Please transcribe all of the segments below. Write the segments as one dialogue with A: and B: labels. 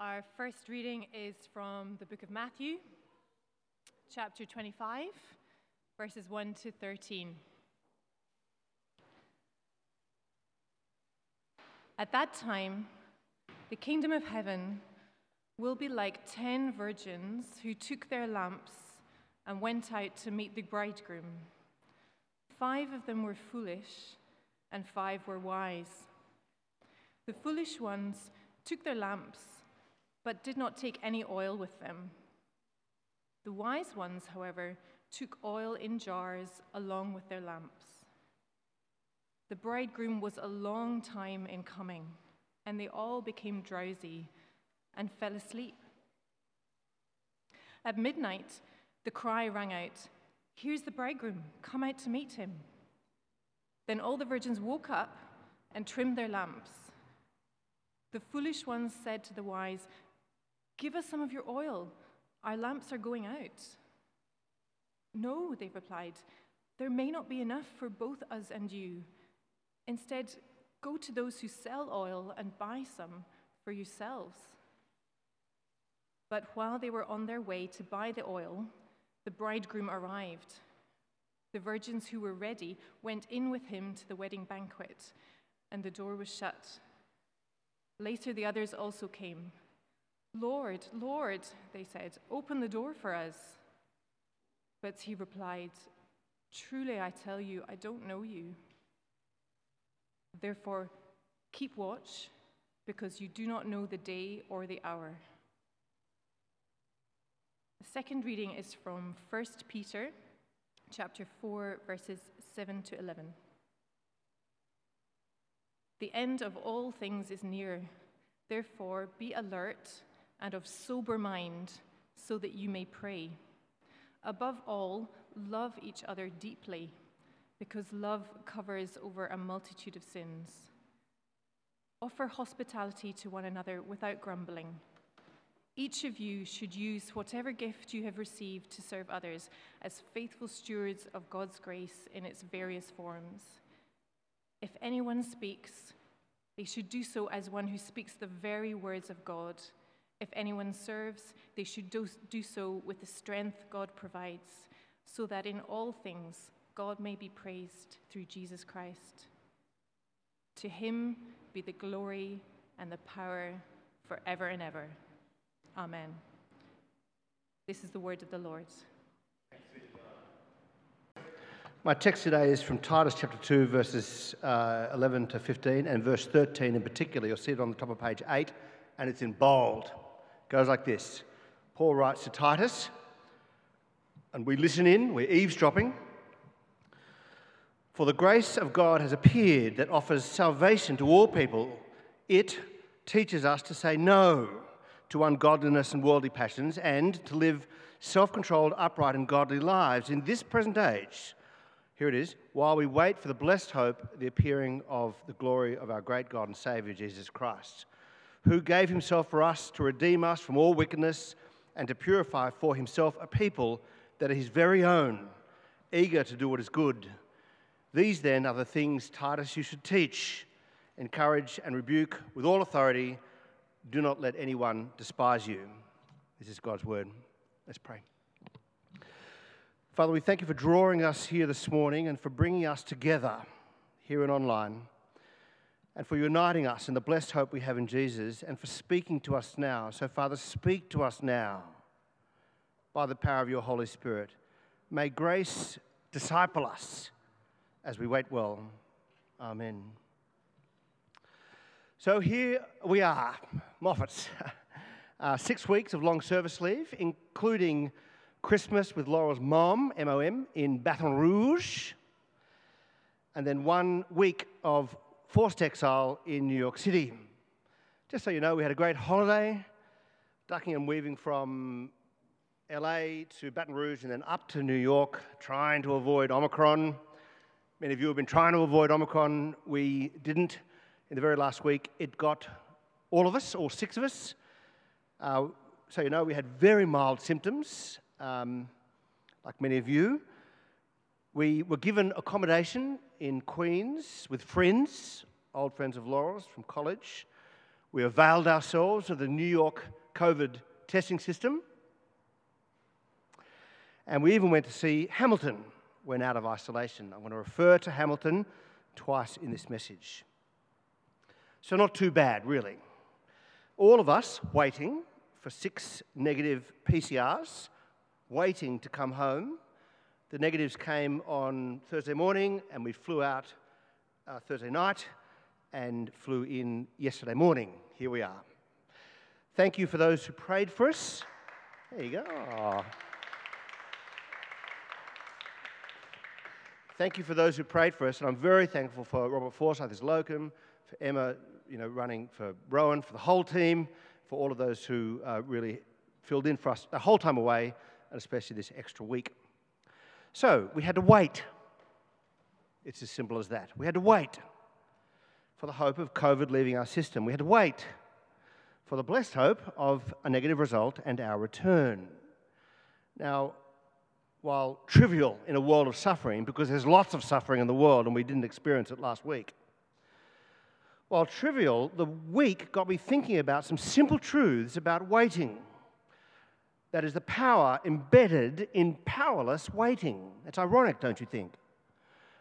A: Our first reading is from the book of Matthew, chapter 25, verses 1 to 13. At that time, the kingdom of heaven will be like ten virgins who took their lamps and went out to meet the bridegroom. Five of them were foolish, and five were wise. The foolish ones took their lamps, but did not take any oil with them. The wise ones, however, took oil in jars along with their lamps. The bridegroom was a long time in coming, and they all became drowsy and fell asleep. At midnight, the cry rang out, Here's the bridegroom, come out to meet him. Then all the virgins woke up and trimmed their lamps. The foolish ones said to the wise, Give us some of your oil, our lamps are going out. No, they replied, there may not be enough for both us and you. Instead, go to those who sell oil and buy some for yourselves. But while they were on their way to buy the oil, the bridegroom arrived. The virgins who were ready went in with him to the wedding banquet, and the door was shut. Later, the others also came. Lord, Lord, they said, open the door for us. But he replied, Truly, I tell you, I don't know you. Therefore, keep watch, because you do not know the day or the hour. The second reading is from 1 Peter chapter 4 verses 7 to 11. The end of all things is near. Therefore, be alert and of sober mind so that you may pray. Above all, love each other deeply because love covers over a multitude of sins. Offer hospitality to one another without grumbling. Each of you should use whatever gift you have received to serve others as faithful stewards of God's grace in its various forms. If anyone speaks, they should do so as one who speaks the very words of God. If anyone serves, they should do, do so with the strength God provides, so that in all things God may be praised through Jesus Christ. To him be the glory and the power forever and ever. Amen. This is the word of the Lord.
B: My text today is from Titus chapter 2, verses uh, 11 to 15, and verse 13 in particular. You'll see it on the top of page 8, and it's in bold. Goes like this Paul writes to Titus, and we listen in, we're eavesdropping. For the grace of God has appeared that offers salvation to all people. It teaches us to say no to ungodliness and worldly passions and to live self controlled, upright, and godly lives in this present age. Here it is, while we wait for the blessed hope, the appearing of the glory of our great God and Saviour, Jesus Christ, who gave himself for us to redeem us from all wickedness and to purify for himself a people that are his very own, eager to do what is good. These then are the things, Titus, you should teach, encourage, and rebuke with all authority. Do not let anyone despise you. This is God's word. Let's pray. Father, we thank you for drawing us here this morning and for bringing us together here and online, and for uniting us in the blessed hope we have in Jesus, and for speaking to us now. So, Father, speak to us now by the power of your Holy Spirit. May grace disciple us as we wait well. Amen. So, here we are, Moffats. Uh, six weeks of long service leave, including Christmas with Laurel's mom, M O M, in Baton Rouge, and then one week of forced exile in New York City. Just so you know, we had a great holiday, ducking and weaving from LA to Baton Rouge and then up to New York, trying to avoid Omicron. Many of you have been trying to avoid Omicron. We didn't in the very last week. It got all of us, all six of us. Uh, so you know, we had very mild symptoms um, like many of you. We were given accommodation in Queens with friends, old friends of Laurel's from college. We availed ourselves of the New York COVID testing system. And we even went to see Hamilton when out of isolation. I'm going to refer to Hamilton twice in this message. So, not too bad, really. All of us waiting for six negative PCRs, waiting to come home. The negatives came on Thursday morning, and we flew out uh, Thursday night and flew in yesterday morning. Here we are. Thank you for those who prayed for us. There you go. Aww. Thank you for those who prayed for us, and I'm very thankful for Robert Forsyth as locum, for Emma, you know, running for Rowan, for the whole team, for all of those who uh, really filled in for us the whole time away, and especially this extra week. So we had to wait. It's as simple as that. We had to wait for the hope of COVID leaving our system. We had to wait for the blessed hope of a negative result and our return. Now, while trivial in a world of suffering, because there's lots of suffering in the world and we didn't experience it last week, while trivial, the week got me thinking about some simple truths about waiting. That is the power embedded in powerless waiting. It's ironic, don't you think?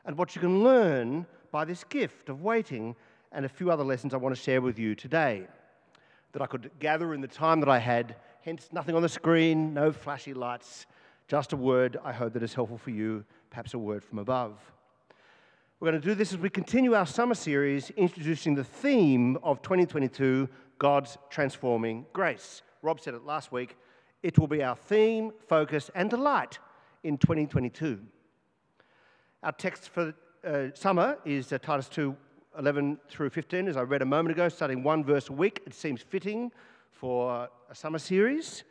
B: And what you can learn by this gift of waiting, and a few other lessons I want to share with you today that I could gather in the time that I had. Hence, nothing on the screen, no flashy lights, just a word I hope that is helpful for you, perhaps a word from above. We're going to do this as we continue our summer series introducing the theme of 2022 God's Transforming Grace. Rob said it last week. It will be our theme, focus, and delight in 2022. Our text for uh, summer is uh, Titus 2 11 through 15, as I read a moment ago, studying one verse a week. It seems fitting for a summer series.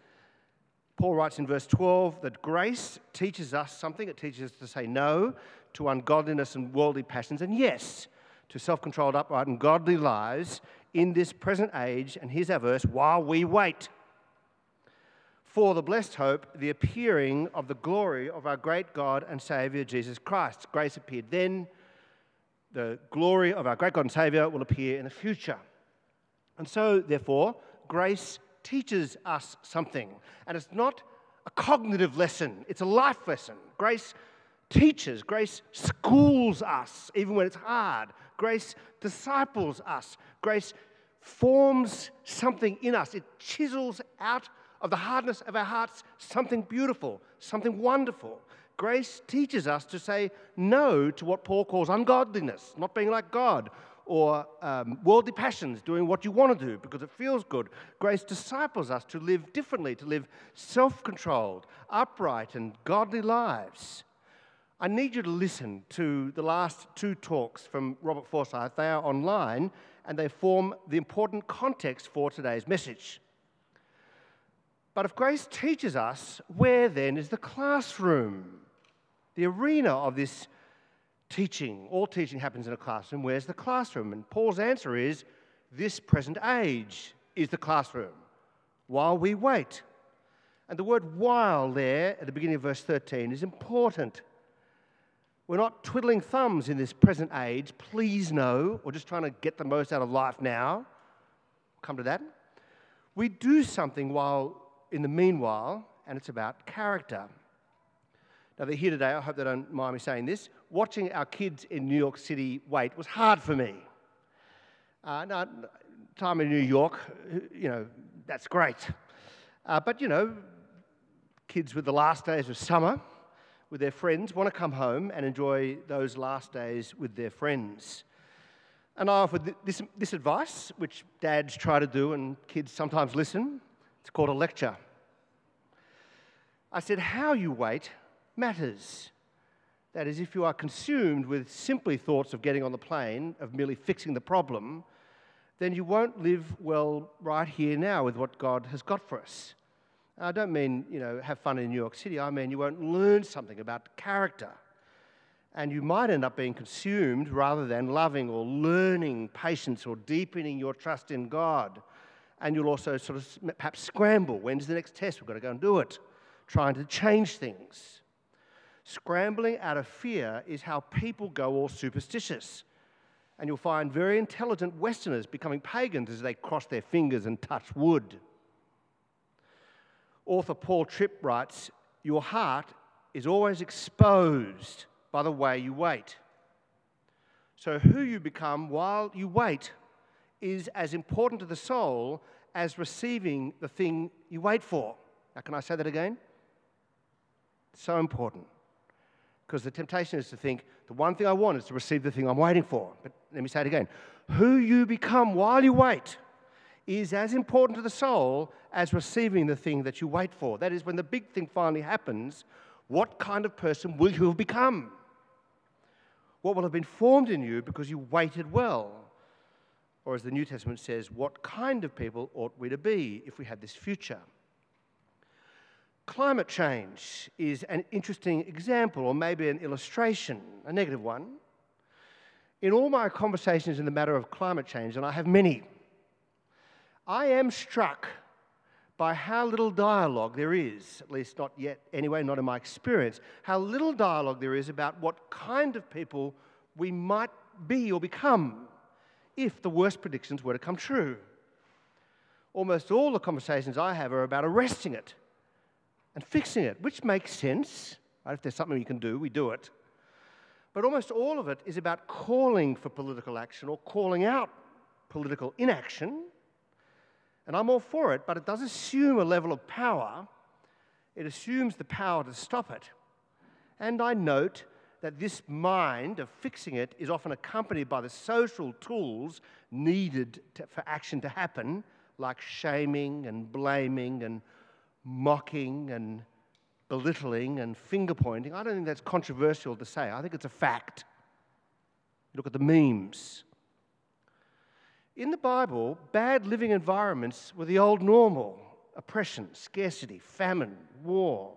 B: Paul writes in verse 12 that grace teaches us something. It teaches us to say no to ungodliness and worldly passions, and yes to self controlled, upright, and godly lives in this present age. And here's our verse while we wait for the blessed hope, the appearing of the glory of our great God and Savior Jesus Christ. Grace appeared then the glory of our great God and Savior will appear in the future. And so, therefore, grace teaches us something. And it's not a cognitive lesson, it's a life lesson. Grace teaches, grace schools us, even when it's hard. Grace disciples us. Grace forms something in us, it chisels out of the hardness of our hearts something beautiful, something wonderful. Grace teaches us to say no to what Paul calls ungodliness, not being like God, or um, worldly passions, doing what you want to do because it feels good. Grace disciples us to live differently, to live self controlled, upright, and godly lives. I need you to listen to the last two talks from Robert Forsyth. They are online and they form the important context for today's message. But if grace teaches us, where then is the classroom? the arena of this teaching. All teaching happens in a classroom. Where's the classroom? And Paul's answer is this present age is the classroom while we wait. And the word while there at the beginning of verse 13 is important. We're not twiddling thumbs in this present age, please no, or just trying to get the most out of life now. come to that. We do something while in the meanwhile, and it's about character. Now, they're here today. I hope they don't mind me saying this. Watching our kids in New York City wait was hard for me. Uh, now, time in New York, you know, that's great. Uh, but, you know, kids with the last days of summer with their friends want to come home and enjoy those last days with their friends. And I offered this, this advice, which dads try to do and kids sometimes listen. It's called a lecture. I said, How you wait matters. That is, if you are consumed with simply thoughts of getting on the plane, of merely fixing the problem, then you won't live well right here now with what God has got for us. I don't mean, you know, have fun in New York City. I mean, you won't learn something about character. And you might end up being consumed rather than loving or learning patience or deepening your trust in God. And you'll also sort of perhaps scramble. When's the next test? We've got to go and do it. Trying to change things. Scrambling out of fear is how people go all superstitious. And you'll find very intelligent Westerners becoming pagans as they cross their fingers and touch wood. Author Paul Tripp writes Your heart is always exposed by the way you wait. So, who you become while you wait is as important to the soul as receiving the thing you wait for. Now, can I say that again? So important. Because the temptation is to think the one thing I want is to receive the thing I'm waiting for. But let me say it again. Who you become while you wait is as important to the soul as receiving the thing that you wait for. That is, when the big thing finally happens, what kind of person will you have become? What will have been formed in you because you waited well? Or, as the New Testament says, what kind of people ought we to be if we had this future? Climate change is an interesting example, or maybe an illustration, a negative one. In all my conversations in the matter of climate change, and I have many, I am struck by how little dialogue there is, at least not yet, anyway, not in my experience, how little dialogue there is about what kind of people we might be or become if the worst predictions were to come true. Almost all the conversations I have are about arresting it and fixing it, which makes sense. Right? If there's something we can do, we do it. But almost all of it is about calling for political action or calling out political inaction. And I'm all for it, but it does assume a level of power. It assumes the power to stop it. And I note that this mind of fixing it is often accompanied by the social tools needed to, for action to happen, like shaming and blaming and mocking and belittling and finger pointing. I don't think that's controversial to say. I think it's a fact. Look at the memes. In the Bible, bad living environments were the old normal oppression, scarcity, famine, war.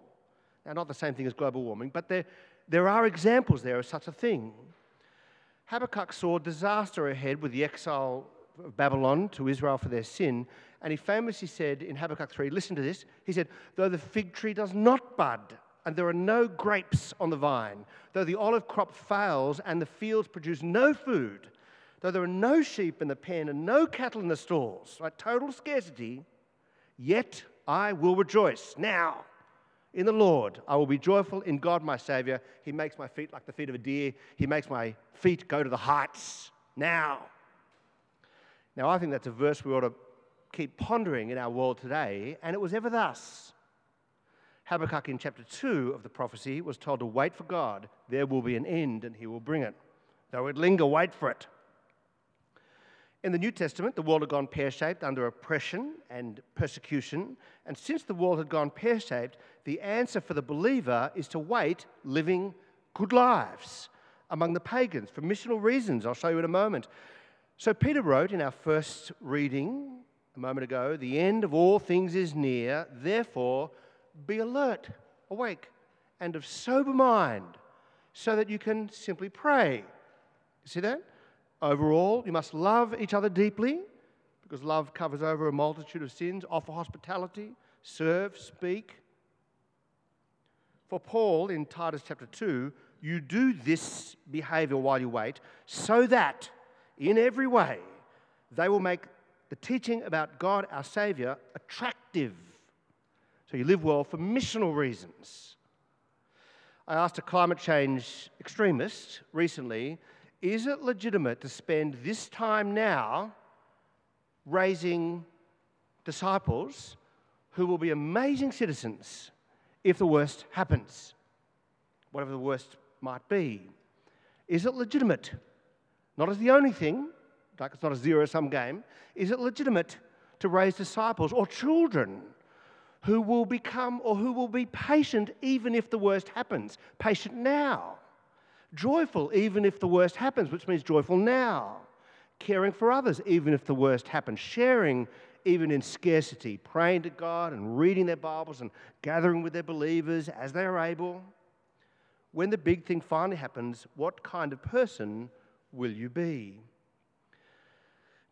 B: Now, not the same thing as global warming, but there, there are examples there of such a thing. Habakkuk saw disaster ahead with the exile of Babylon to Israel for their sin, and he famously said in Habakkuk 3, listen to this. He said, Though the fig tree does not bud, and there are no grapes on the vine, though the olive crop fails and the fields produce no food, though there are no sheep in the pen and no cattle in the stalls, right? Total scarcity, yet I will rejoice. Now, in the Lord, I will be joyful in God my Savior. He makes my feet like the feet of a deer, He makes my feet go to the heights. Now. Now, I think that's a verse we ought to keep pondering in our world today, and it was ever thus. Habakkuk in chapter 2 of the prophecy was told to wait for God. There will be an end, and he will bring it. Though it linger, wait for it. In the New Testament, the world had gone pear shaped under oppression and persecution. And since the world had gone pear shaped, the answer for the believer is to wait, living good lives among the pagans for missional reasons. I'll show you in a moment. So, Peter wrote in our first reading a moment ago, the end of all things is near. Therefore, be alert, awake, and of sober mind, so that you can simply pray. See that? Overall, you must love each other deeply, because love covers over a multitude of sins. Offer hospitality, serve, speak. For Paul in Titus chapter 2, you do this behavior while you wait, so that in every way they will make the teaching about God, our Savior, attractive. So you live well for missional reasons. I asked a climate change extremist recently is it legitimate to spend this time now raising disciples who will be amazing citizens if the worst happens, whatever the worst might be? Is it legitimate? Not as the only thing, like it's not a zero sum game, is it legitimate to raise disciples or children who will become or who will be patient even if the worst happens? Patient now. Joyful even if the worst happens, which means joyful now. Caring for others even if the worst happens. Sharing even in scarcity. Praying to God and reading their Bibles and gathering with their believers as they are able. When the big thing finally happens, what kind of person will you be?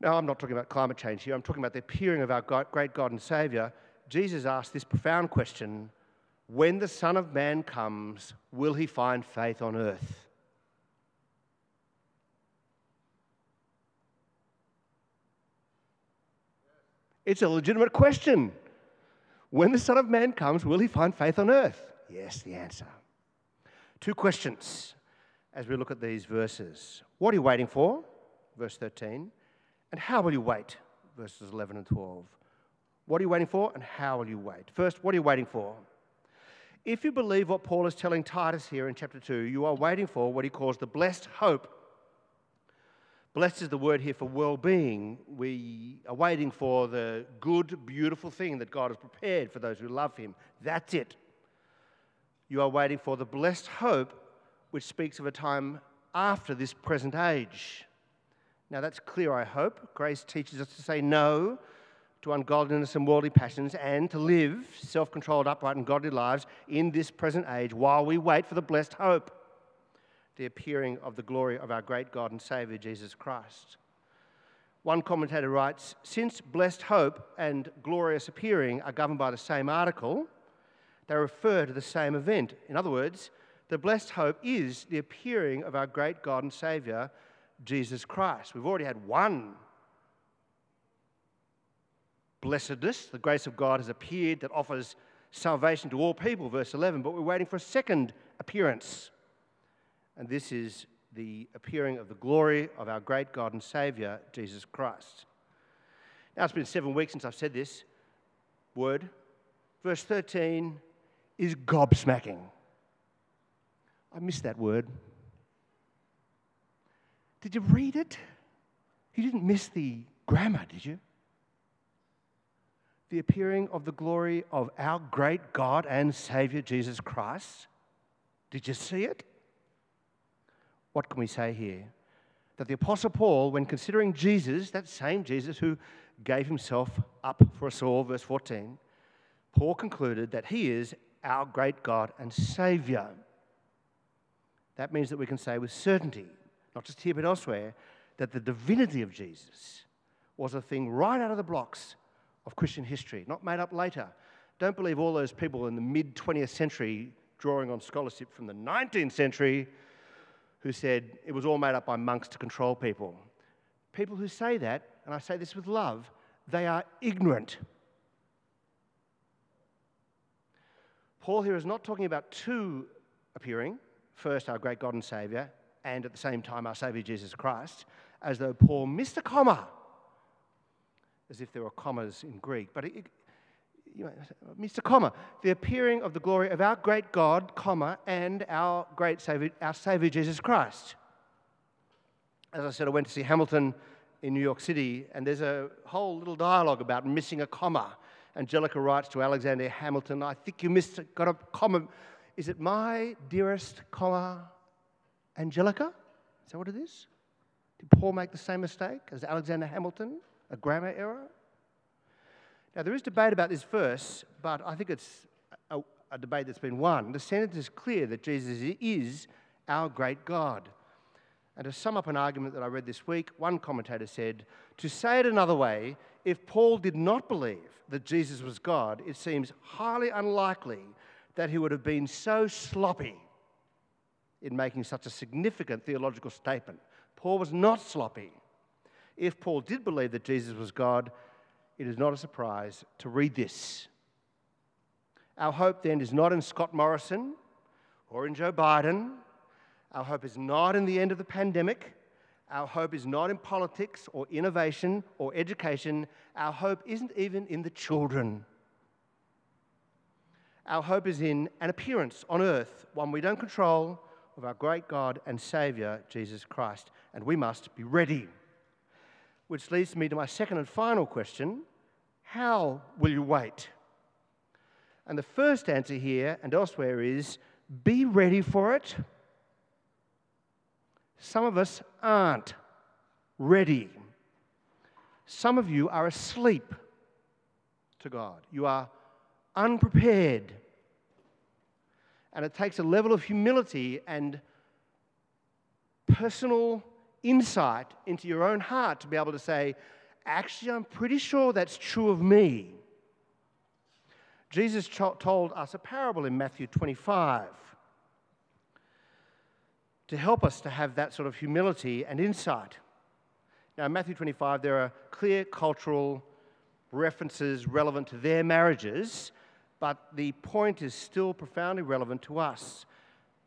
B: Now, I'm not talking about climate change here, I'm talking about the appearing of our great God and Saviour. Jesus asked this profound question When the Son of Man comes, will he find faith on earth? It's a legitimate question. When the Son of Man comes, will he find faith on earth? Yes, the answer. Two questions as we look at these verses. What are you waiting for? Verse 13. And how will you wait? Verses 11 and 12. What are you waiting for and how will you wait? First, what are you waiting for? If you believe what Paul is telling Titus here in chapter 2, you are waiting for what he calls the blessed hope. Blessed is the word here for well being. We are waiting for the good, beautiful thing that God has prepared for those who love him. That's it. You are waiting for the blessed hope which speaks of a time after this present age. Now, that's clear, I hope. Grace teaches us to say no to ungodliness and worldly passions and to live self controlled, upright, and godly lives in this present age while we wait for the blessed hope, the appearing of the glory of our great God and Saviour, Jesus Christ. One commentator writes Since blessed hope and glorious appearing are governed by the same article, they refer to the same event. In other words, the blessed hope is the appearing of our great God and Saviour, Jesus Christ. We've already had one blessedness. The grace of God has appeared that offers salvation to all people, verse 11, but we're waiting for a second appearance. And this is the appearing of the glory of our great God and Saviour, Jesus Christ. Now, it's been seven weeks since I've said this word. Verse 13 is gobsmacking. I missed that word. Did you read it? You didn't miss the grammar, did you? The appearing of the glory of our great God and Savior Jesus Christ. Did you see it? What can we say here? That the Apostle Paul, when considering Jesus, that same Jesus who gave himself up for us all, verse 14, Paul concluded that he is our great God and Savior. That means that we can say with certainty, not just here but elsewhere, that the divinity of Jesus was a thing right out of the blocks of Christian history, not made up later. Don't believe all those people in the mid 20th century drawing on scholarship from the 19th century who said it was all made up by monks to control people. People who say that, and I say this with love, they are ignorant. Paul here is not talking about two appearing, first our great God and Saviour, and at the same time our Saviour Jesus Christ, as though Paul missed a comma, as if there were commas in Greek. But it, you know, Mr. Comma, the appearing of the glory of our great God, comma, and our great Savior, our Savior Jesus Christ. As I said, I went to see Hamilton in New York City, and there's a whole little dialogue about missing a comma. Angelica writes to Alexander Hamilton, I think you missed, got a comma is it my dearest, comma, Angelica? Is that what it is? Did Paul make the same mistake as Alexander Hamilton? A grammar error? Now, there is debate about this verse, but I think it's a, a debate that's been won. The sentence is clear that Jesus is our great God. And to sum up an argument that I read this week, one commentator said, To say it another way, if Paul did not believe that Jesus was God, it seems highly unlikely that he would have been so sloppy in making such a significant theological statement. Paul was not sloppy. If Paul did believe that Jesus was God, it is not a surprise to read this. Our hope then is not in Scott Morrison or in Joe Biden. Our hope is not in the end of the pandemic. Our hope is not in politics or innovation or education. Our hope isn't even in the children. Our hope is in an appearance on earth, one we don't control, of our great God and Saviour, Jesus Christ. And we must be ready. Which leads me to my second and final question How will you wait? And the first answer here and elsewhere is be ready for it. Some of us aren't ready. Some of you are asleep to God. You are unprepared. And it takes a level of humility and personal insight into your own heart to be able to say, actually, I'm pretty sure that's true of me. Jesus told us a parable in Matthew 25 to help us to have that sort of humility and insight. Now, in Matthew 25, there are clear cultural references relevant to their marriages, but the point is still profoundly relevant to us.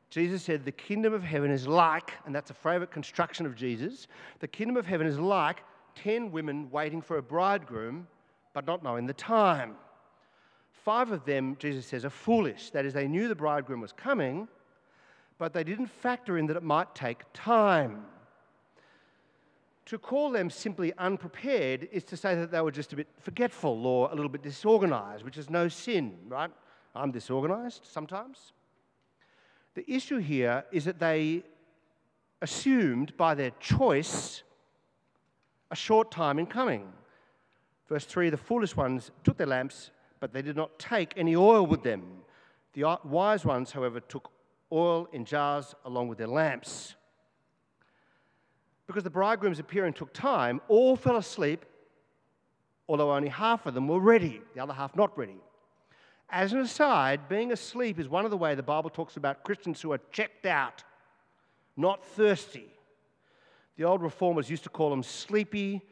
B: Jesus said, The kingdom of heaven is like, and that's a favorite construction of Jesus, the kingdom of heaven is like 10 women waiting for a bridegroom, but not knowing the time. Five of them, Jesus says, are foolish. That is, they knew the bridegroom was coming, but they didn't factor in that it might take time. To call them simply unprepared is to say that they were just a bit forgetful or a little bit disorganized, which is no sin, right? I'm disorganized sometimes. The issue here is that they assumed by their choice a short time in coming. Verse 3 the foolish ones took their lamps, but they did not take any oil with them. The uh, wise ones, however, took oil in jars along with their lamps. Because the bridegroom's appearing took time, all fell asleep, although only half of them were ready, the other half not ready. As an aside, being asleep is one of the ways the Bible talks about Christians who are checked out, not thirsty. The old reformers used to call them sleepy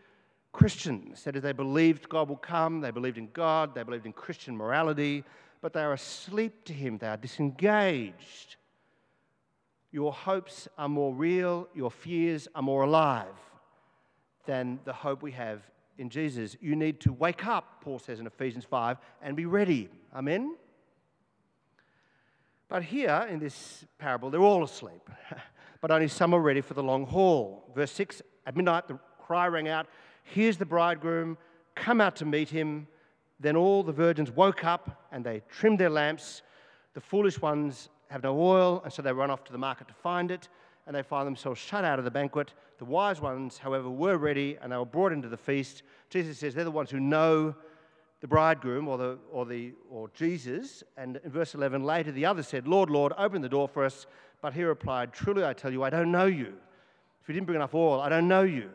B: Christians. That is, they believed God will come, they believed in God, they believed in Christian morality, but they are asleep to Him, they are disengaged. Your hopes are more real, your fears are more alive than the hope we have in Jesus. You need to wake up, Paul says in Ephesians 5, and be ready. Amen? But here in this parable, they're all asleep, but only some are ready for the long haul. Verse 6 At midnight, the cry rang out, Here's the bridegroom, come out to meet him. Then all the virgins woke up and they trimmed their lamps. The foolish ones have no oil, and so they run off to the market to find it, and they find themselves shut out of the banquet. The wise ones, however, were ready and they were brought into the feast. Jesus says they're the ones who know the bridegroom or, the, or, the, or Jesus. And in verse 11, later the others said, Lord, Lord, open the door for us. But he replied, Truly I tell you, I don't know you. If you didn't bring enough oil, I don't know you.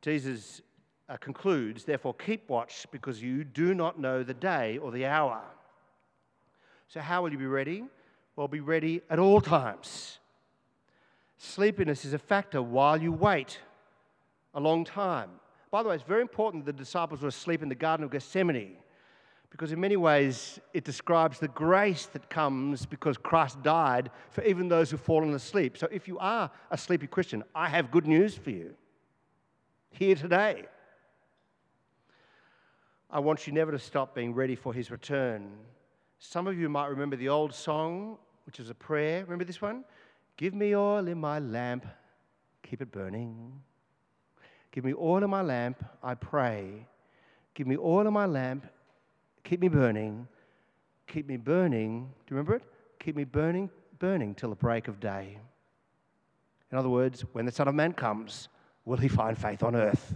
B: Jesus uh, concludes, Therefore, keep watch because you do not know the day or the hour. So, how will you be ready? Well, be ready at all times. Sleepiness is a factor while you wait a long time. By the way, it's very important that the disciples were asleep in the Garden of Gethsemane because, in many ways, it describes the grace that comes because Christ died for even those who've fallen asleep. So, if you are a sleepy Christian, I have good news for you here today. I want you never to stop being ready for his return. Some of you might remember the old song, which is a prayer. Remember this one? Give me oil in my lamp, keep it burning. Give me oil in my lamp, I pray. Give me oil in my lamp, keep me burning. Keep me burning. Do you remember it? Keep me burning, burning till the break of day. In other words, when the Son of Man comes, will he find faith on earth?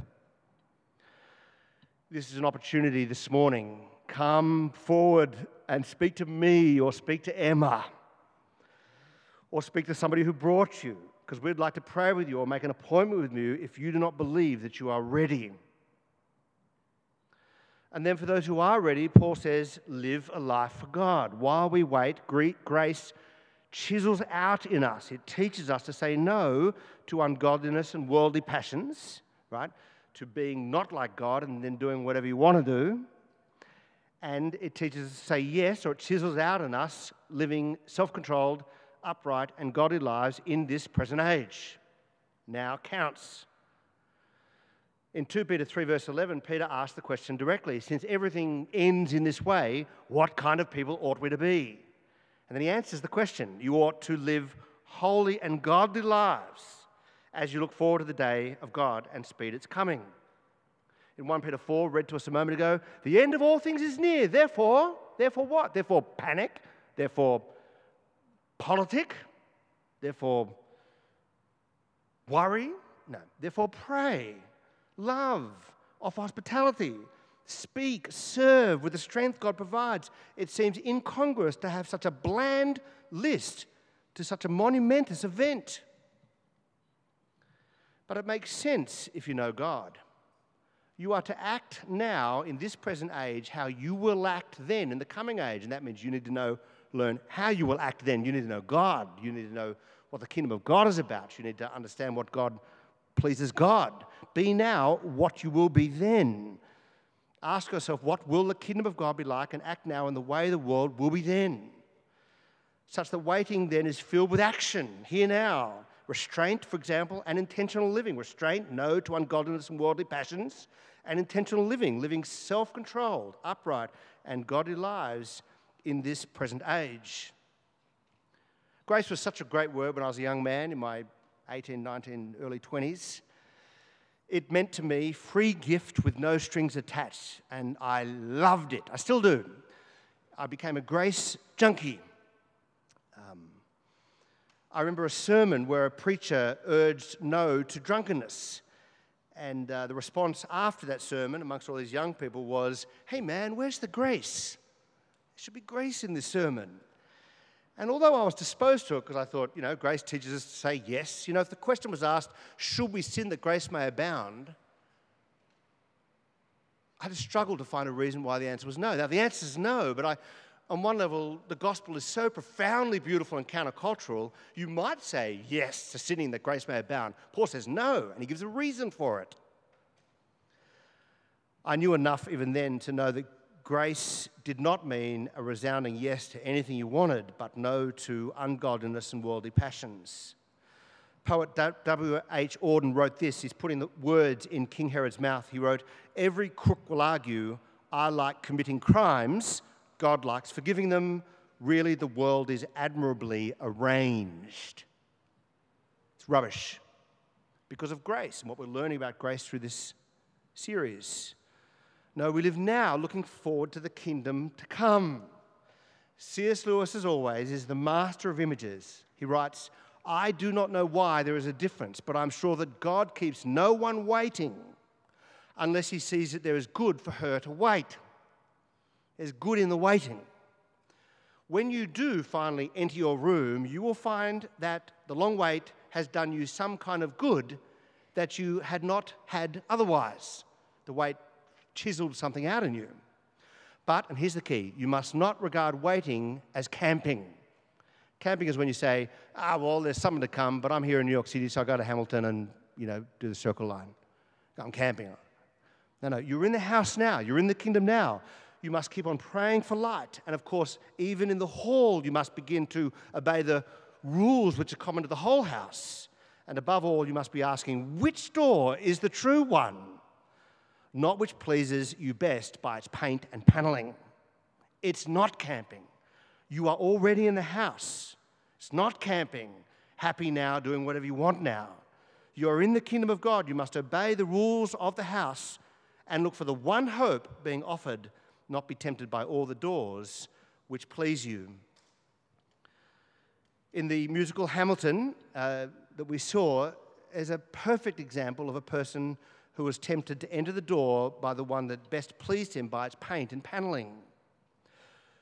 B: This is an opportunity this morning come forward and speak to me or speak to Emma or speak to somebody who brought you because we'd like to pray with you or make an appointment with you if you do not believe that you are ready. And then for those who are ready, Paul says, live a life for God. While we wait, grace chisels out in us. It teaches us to say no to ungodliness and worldly passions, right? To being not like God and then doing whatever you want to do and it teaches us to say yes, or it chisels out in us living self controlled, upright, and godly lives in this present age. Now counts. In 2 Peter 3, verse 11, Peter asked the question directly Since everything ends in this way, what kind of people ought we to be? And then he answers the question You ought to live holy and godly lives as you look forward to the day of God and speed its coming in 1 Peter 4, read to us a moment ago, the end of all things is near. Therefore, therefore what? Therefore panic, therefore politic, therefore worry. No, therefore pray, love, of hospitality, speak, serve with the strength God provides. It seems incongruous to have such a bland list to such a monumentous event. But it makes sense if you know God. You are to act now in this present age how you will act then in the coming age. And that means you need to know, learn how you will act then. You need to know God. You need to know what the kingdom of God is about. You need to understand what God pleases God. Be now what you will be then. Ask yourself, what will the kingdom of God be like, and act now in the way the world will be then? Such that waiting then is filled with action, here now. Restraint, for example, and intentional living. Restraint, no to ungodliness and worldly passions, and intentional living, living self controlled, upright, and godly lives in this present age. Grace was such a great word when I was a young man in my 18, 19, early 20s. It meant to me free gift with no strings attached, and I loved it. I still do. I became a grace junkie. Um, I remember a sermon where a preacher urged no to drunkenness. And uh, the response after that sermon, amongst all these young people, was, Hey man, where's the grace? There should be grace in this sermon. And although I was disposed to it because I thought, you know, grace teaches us to say yes, you know, if the question was asked, should we sin that grace may abound? I just struggled to find a reason why the answer was no. Now, the answer is no, but I, on one level, the gospel is so profoundly beautiful and countercultural, you might say yes to sinning that grace may abound. Paul says no, and he gives a reason for it. I knew enough even then to know that Grace did not mean a resounding yes to anything you wanted, but no to ungodliness and worldly passions. Poet W.H. Auden wrote this. He's putting the words in King Herod's mouth. He wrote, Every crook will argue, I like committing crimes, God likes forgiving them. Really, the world is admirably arranged. It's rubbish because of grace and what we're learning about grace through this series. No, we live now looking forward to the kingdom to come. C.S. Lewis, as always, is the master of images. He writes, I do not know why there is a difference, but I'm sure that God keeps no one waiting unless he sees that there is good for her to wait. There's good in the waiting. When you do finally enter your room, you will find that the long wait has done you some kind of good that you had not had otherwise. The wait chiseled something out in you. But, and here's the key you must not regard waiting as camping. Camping is when you say, ah, well, there's something to come, but I'm here in New York City, so I go to Hamilton and, you know, do the circle line. I'm camping. No, no, you're in the house now. You're in the kingdom now. You must keep on praying for light. And of course, even in the hall, you must begin to obey the rules which are common to the whole house. And above all, you must be asking, which door is the true one? Not which pleases you best by its paint and paneling. It's not camping. You are already in the house. It's not camping, happy now, doing whatever you want now. You are in the kingdom of God. You must obey the rules of the house and look for the one hope being offered, not be tempted by all the doors which please you. In the musical Hamilton uh, that we saw, is a perfect example of a person who was tempted to enter the door by the one that best pleased him by its paint and paneling.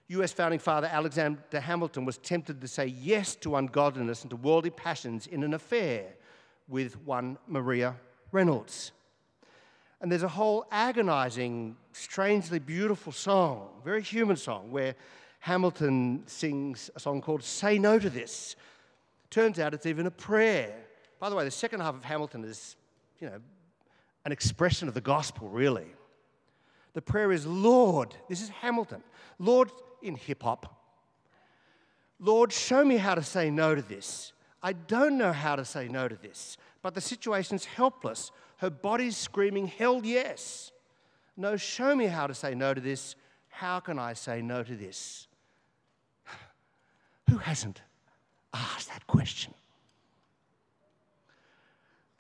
B: US founding father Alexander Hamilton was tempted to say yes to ungodliness and to worldly passions in an affair with one Maria Reynolds. And there's a whole agonizing, strangely beautiful song, very human song, where Hamilton sings a song called Say No to This. Turns out it's even a prayer. By the way, the second half of Hamilton is, you know, an expression of the gospel, really. The prayer is, Lord, this is Hamilton, Lord, in hip hop, Lord, show me how to say no to this. I don't know how to say no to this, but the situation's helpless. Her body's screaming, hell yes. No, show me how to say no to this. How can I say no to this? Who hasn't asked that question?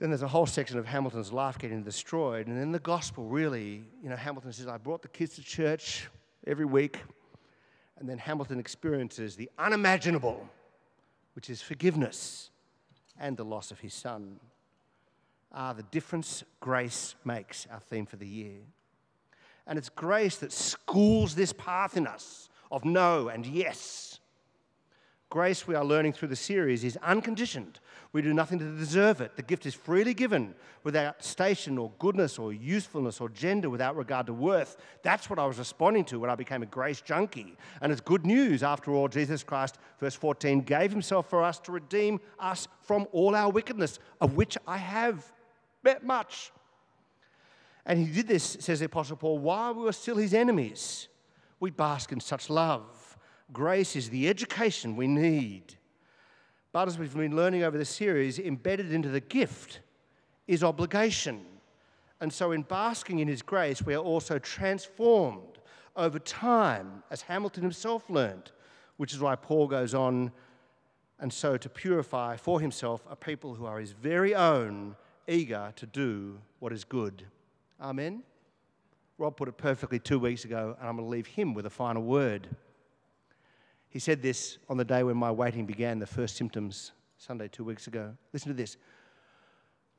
B: Then there's a whole section of Hamilton's life getting destroyed. And then the gospel really, you know, Hamilton says, I brought the kids to church every week. And then Hamilton experiences the unimaginable, which is forgiveness and the loss of his son. Ah, the difference grace makes, our theme for the year. And it's grace that schools this path in us of no and yes. Grace, we are learning through the series, is unconditioned. We do nothing to deserve it. The gift is freely given without station or goodness or usefulness or gender, without regard to worth. That's what I was responding to when I became a grace junkie. And it's good news. After all, Jesus Christ, verse 14, gave himself for us to redeem us from all our wickedness, of which I have met much. And he did this, says the Apostle Paul, while we were still his enemies. We bask in such love. Grace is the education we need. But as we've been learning over the series, embedded into the gift is obligation. And so, in basking in his grace, we are also transformed over time, as Hamilton himself learned, which is why Paul goes on and so to purify for himself a people who are his very own, eager to do what is good. Amen. Rob put it perfectly two weeks ago, and I'm going to leave him with a final word. He said this on the day when my waiting began, the first symptoms, Sunday, two weeks ago. Listen to this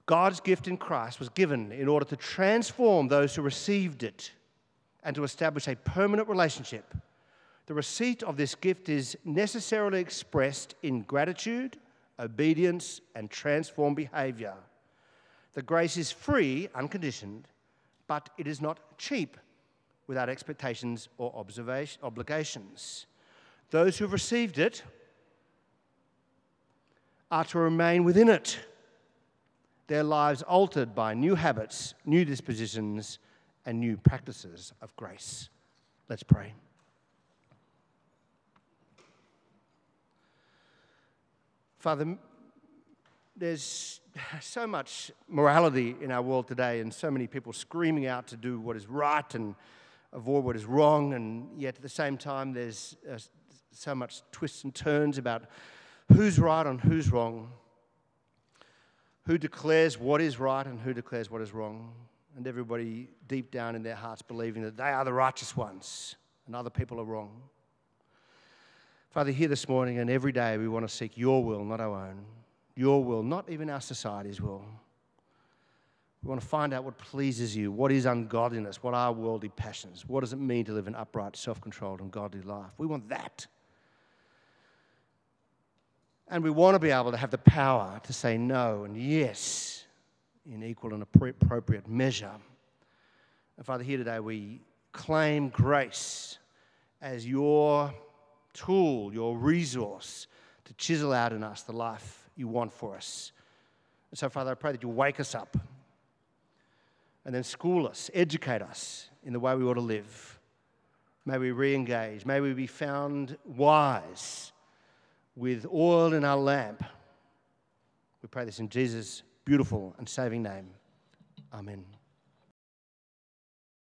B: God's gift in Christ was given in order to transform those who received it and to establish a permanent relationship. The receipt of this gift is necessarily expressed in gratitude, obedience, and transformed behavior. The grace is free, unconditioned, but it is not cheap without expectations or obligations. Those who have received it are to remain within it, their lives altered by new habits, new dispositions, and new practices of grace. Let's pray. Father, there's so much morality in our world today, and so many people screaming out to do what is right and avoid what is wrong, and yet at the same time, there's so much twists and turns about who's right and who's wrong, who declares what is right and who declares what is wrong, and everybody deep down in their hearts believing that they are the righteous ones and other people are wrong. Father, here this morning and every day we want to seek your will, not our own your will, not even our society's will. We want to find out what pleases you, what is ungodliness, what are worldly passions, what does it mean to live an upright, self controlled, and godly life. We want that. And we want to be able to have the power to say no and yes in equal and appropriate measure. And Father, here today we claim grace as your tool, your resource to chisel out in us the life you want for us. And so, Father, I pray that you wake us up and then school us, educate us in the way we ought to live. May we re engage. May we be found wise with oil in our lamp. We pray this in Jesus' beautiful and saving name. Amen.